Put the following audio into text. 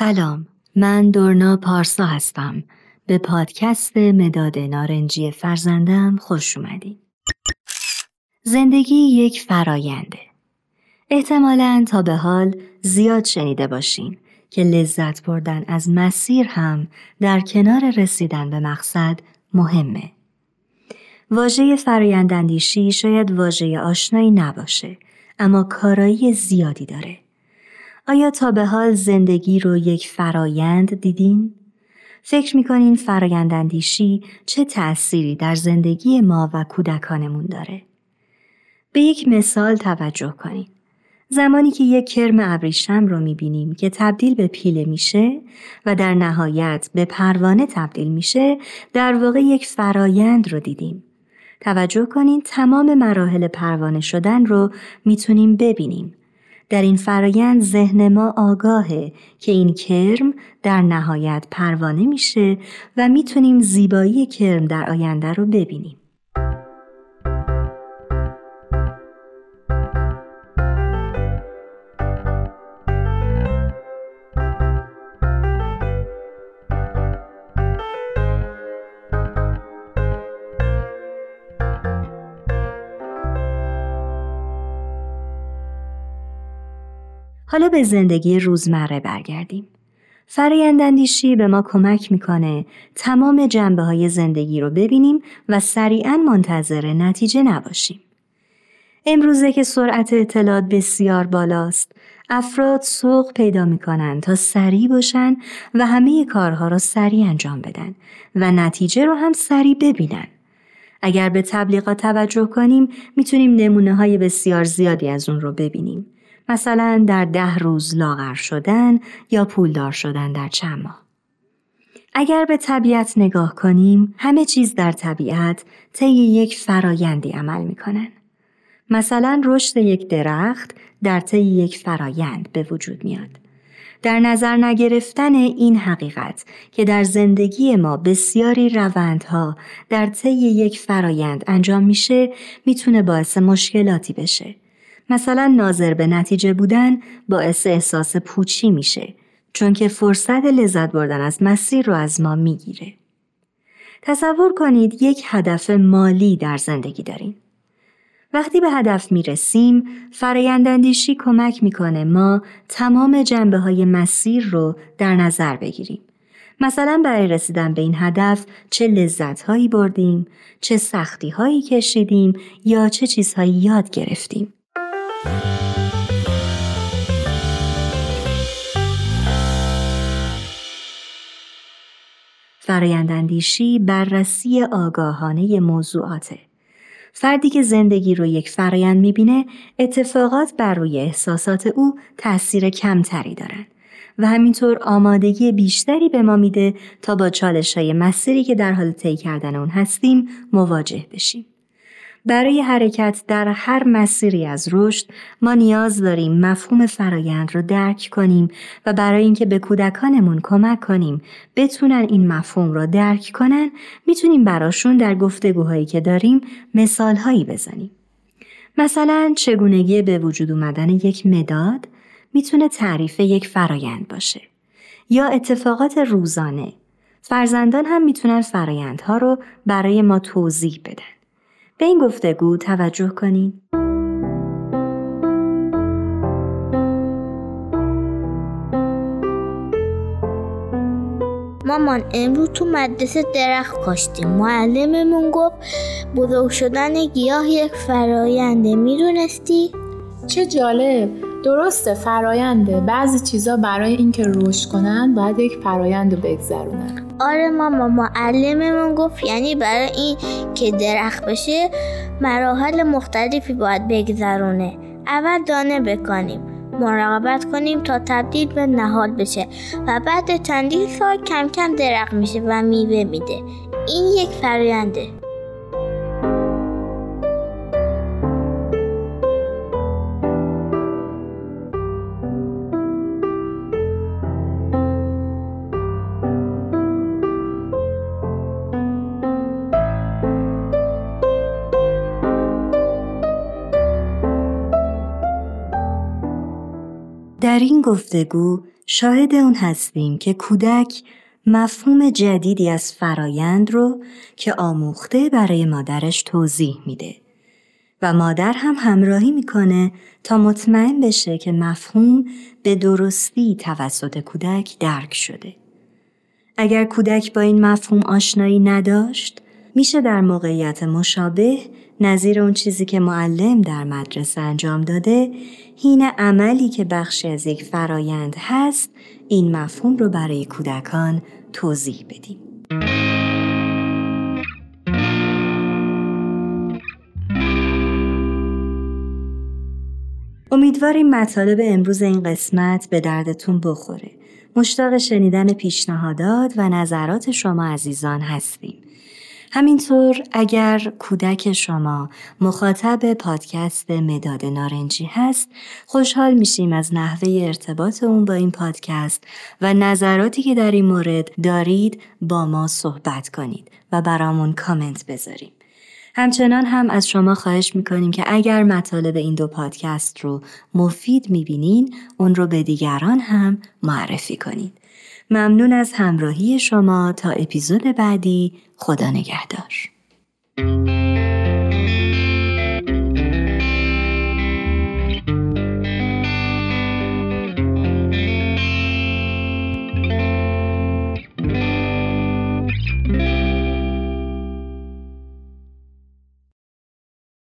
سلام من دورنا پارسا هستم به پادکست مداد نارنجی فرزندم خوش اومدین زندگی یک فراینده احتمالا تا به حال زیاد شنیده باشین که لذت بردن از مسیر هم در کنار رسیدن به مقصد مهمه. واژه فرایندندیشی شاید واژه آشنایی نباشه اما کارایی زیادی داره. آیا تا به حال زندگی رو یک فرایند دیدین؟ فکر می‌کنین فرایندندیشی چه تأثیری در زندگی ما و کودکانمون داره؟ به یک مثال توجه کنین. زمانی که یک کرم ابریشم رو می‌بینیم که تبدیل به پیله میشه و در نهایت به پروانه تبدیل میشه در واقع یک فرایند رو دیدیم. توجه کنین تمام مراحل پروانه شدن رو می‌تونیم ببینیم. در این فرایند ذهن ما آگاهه که این کرم در نهایت پروانه میشه و می‌تونیم زیبایی کرم در آینده رو ببینیم. حالا به زندگی روزمره برگردیم. فرایندندیشی به ما کمک می‌کنه تمام جنبه های زندگی رو ببینیم و سریعا منتظر نتیجه نباشیم. امروزه که سرعت اطلاعات بسیار بالاست، افراد سوق پیدا می‌کنن تا سریع باشن و همه کارها را سریع انجام بدن و نتیجه رو هم سریع ببینن. اگر به تبلیغات توجه کنیم می‌تونیم نمونه های بسیار زیادی از اون رو ببینیم. مثلا در ده روز لاغر شدن یا پولدار شدن در چند ماه. اگر به طبیعت نگاه کنیم همه چیز در طبیعت طی یک فرایندی عمل می‌کنن. مثلا رشد یک درخت در طی یک فرایند به وجود میاد. در نظر نگرفتن این حقیقت که در زندگی ما بسیاری روندها در طی یک فرایند انجام میشه می‌تونه باعث مشکلاتی بشه مثلا ناظر به نتیجه بودن باعث احساس پوچی میشه چون که فرصت لذت بردن از مسیر رو از ما می‌گیره. تصور کنید یک هدف مالی در زندگی داریم. وقتی به هدف می‌رسیم، فرایندندیشی کمک می‌کنه ما تمام جنبه های مسیر رو در نظر بگیریم. مثلا برای رسیدن به این هدف چه لذت هایی بردیم، چه سختی هایی کشیدیم یا چه چیزهایی یاد گرفتیم. فرایندندیشی بررسی آگاهانه موضوعاته. فردی که زندگی رو یک فرایند می‌بینه اتفاقات بر روی احساسات او تأثیر کمتری دارن و همینطور آمادگی بیشتری به ما میده تا با چالش های مسیری که در حال طی کردن اون هستیم مواجه بشیم. برای حرکت در هر مسیری از رشد ما نیاز داریم مفهوم فرایند رو درک کنیم و برای اینکه به کودکانمون کمک کنیم بتونن این مفهوم رو درک کنن می‌تونیم براشون در گفتگوهایی که داریم مثالهایی بزنیم. مثلا چگونگی به وجود اومدن یک مداد می‌تونه تعریف یک فرایند باشه یا اتفاقات روزانه فرزندان هم می‌تونن فرایندها رو برای ما توضیح بدن. به این گفتگو توجه کنید. مامان امروز تو مدرسه درخت کاشتیم معلممون گفت بزرگ شدن گیاه یک فراینده می‌دونستی؟ چه جالب درسته فراینده بعضی چیزا برای اینکه رشد کنن باید یک فرایند رو بگذرونن. آره ماما معلممون گفت یعنی برای این که درخت بشه مراحل مختلفی باید بگذرونه. اول دانه بکنیم مراقبت کنیم تا تبدیل به نهاد بشه و بعد چندین سال کم کم درخت میشه و میوه میده. این یک فراینده در این گفتگو شاهد اون هستیم که کودک مفهوم جدیدی از فرایند رو که آموخته برای مادرش توضیح میده و مادر هم همراهی می‌کنه تا مطمئن بشه که مفهوم به درستی توسط کودک درک شده. اگر کودک با این مفهوم آشنایی نداشت، میشه در موقعیت مشابه نظیر اون چیزی که معلم در مدرسه انجام داده هین عملی که بخشی از یک فرایند هست این مفهوم رو برای کودکان توضیح بدیم. امیدواریم مطالب امروز این قسمت به دردتون بخوره. مشتاق شنیدن پیشنهادات و نظرات شما عزیزان هستیم. همینطور اگر کودک شما مخاطب پادکست مداد نارنجی هست خوشحال میشیم از نحوه ارتباط اون با این پادکست و نظراتی که در این مورد دارید با ما صحبت کنید و برامون کامنت بذاریم. همچنان هم از شما خواهش می‌کنیم که اگر مطالب این دو پادکست رو مفید می‌بینین اون رو به دیگران هم معرفی کنید. ممنون از همراهی شما تا اپیزود بعدی خدا نگهدار.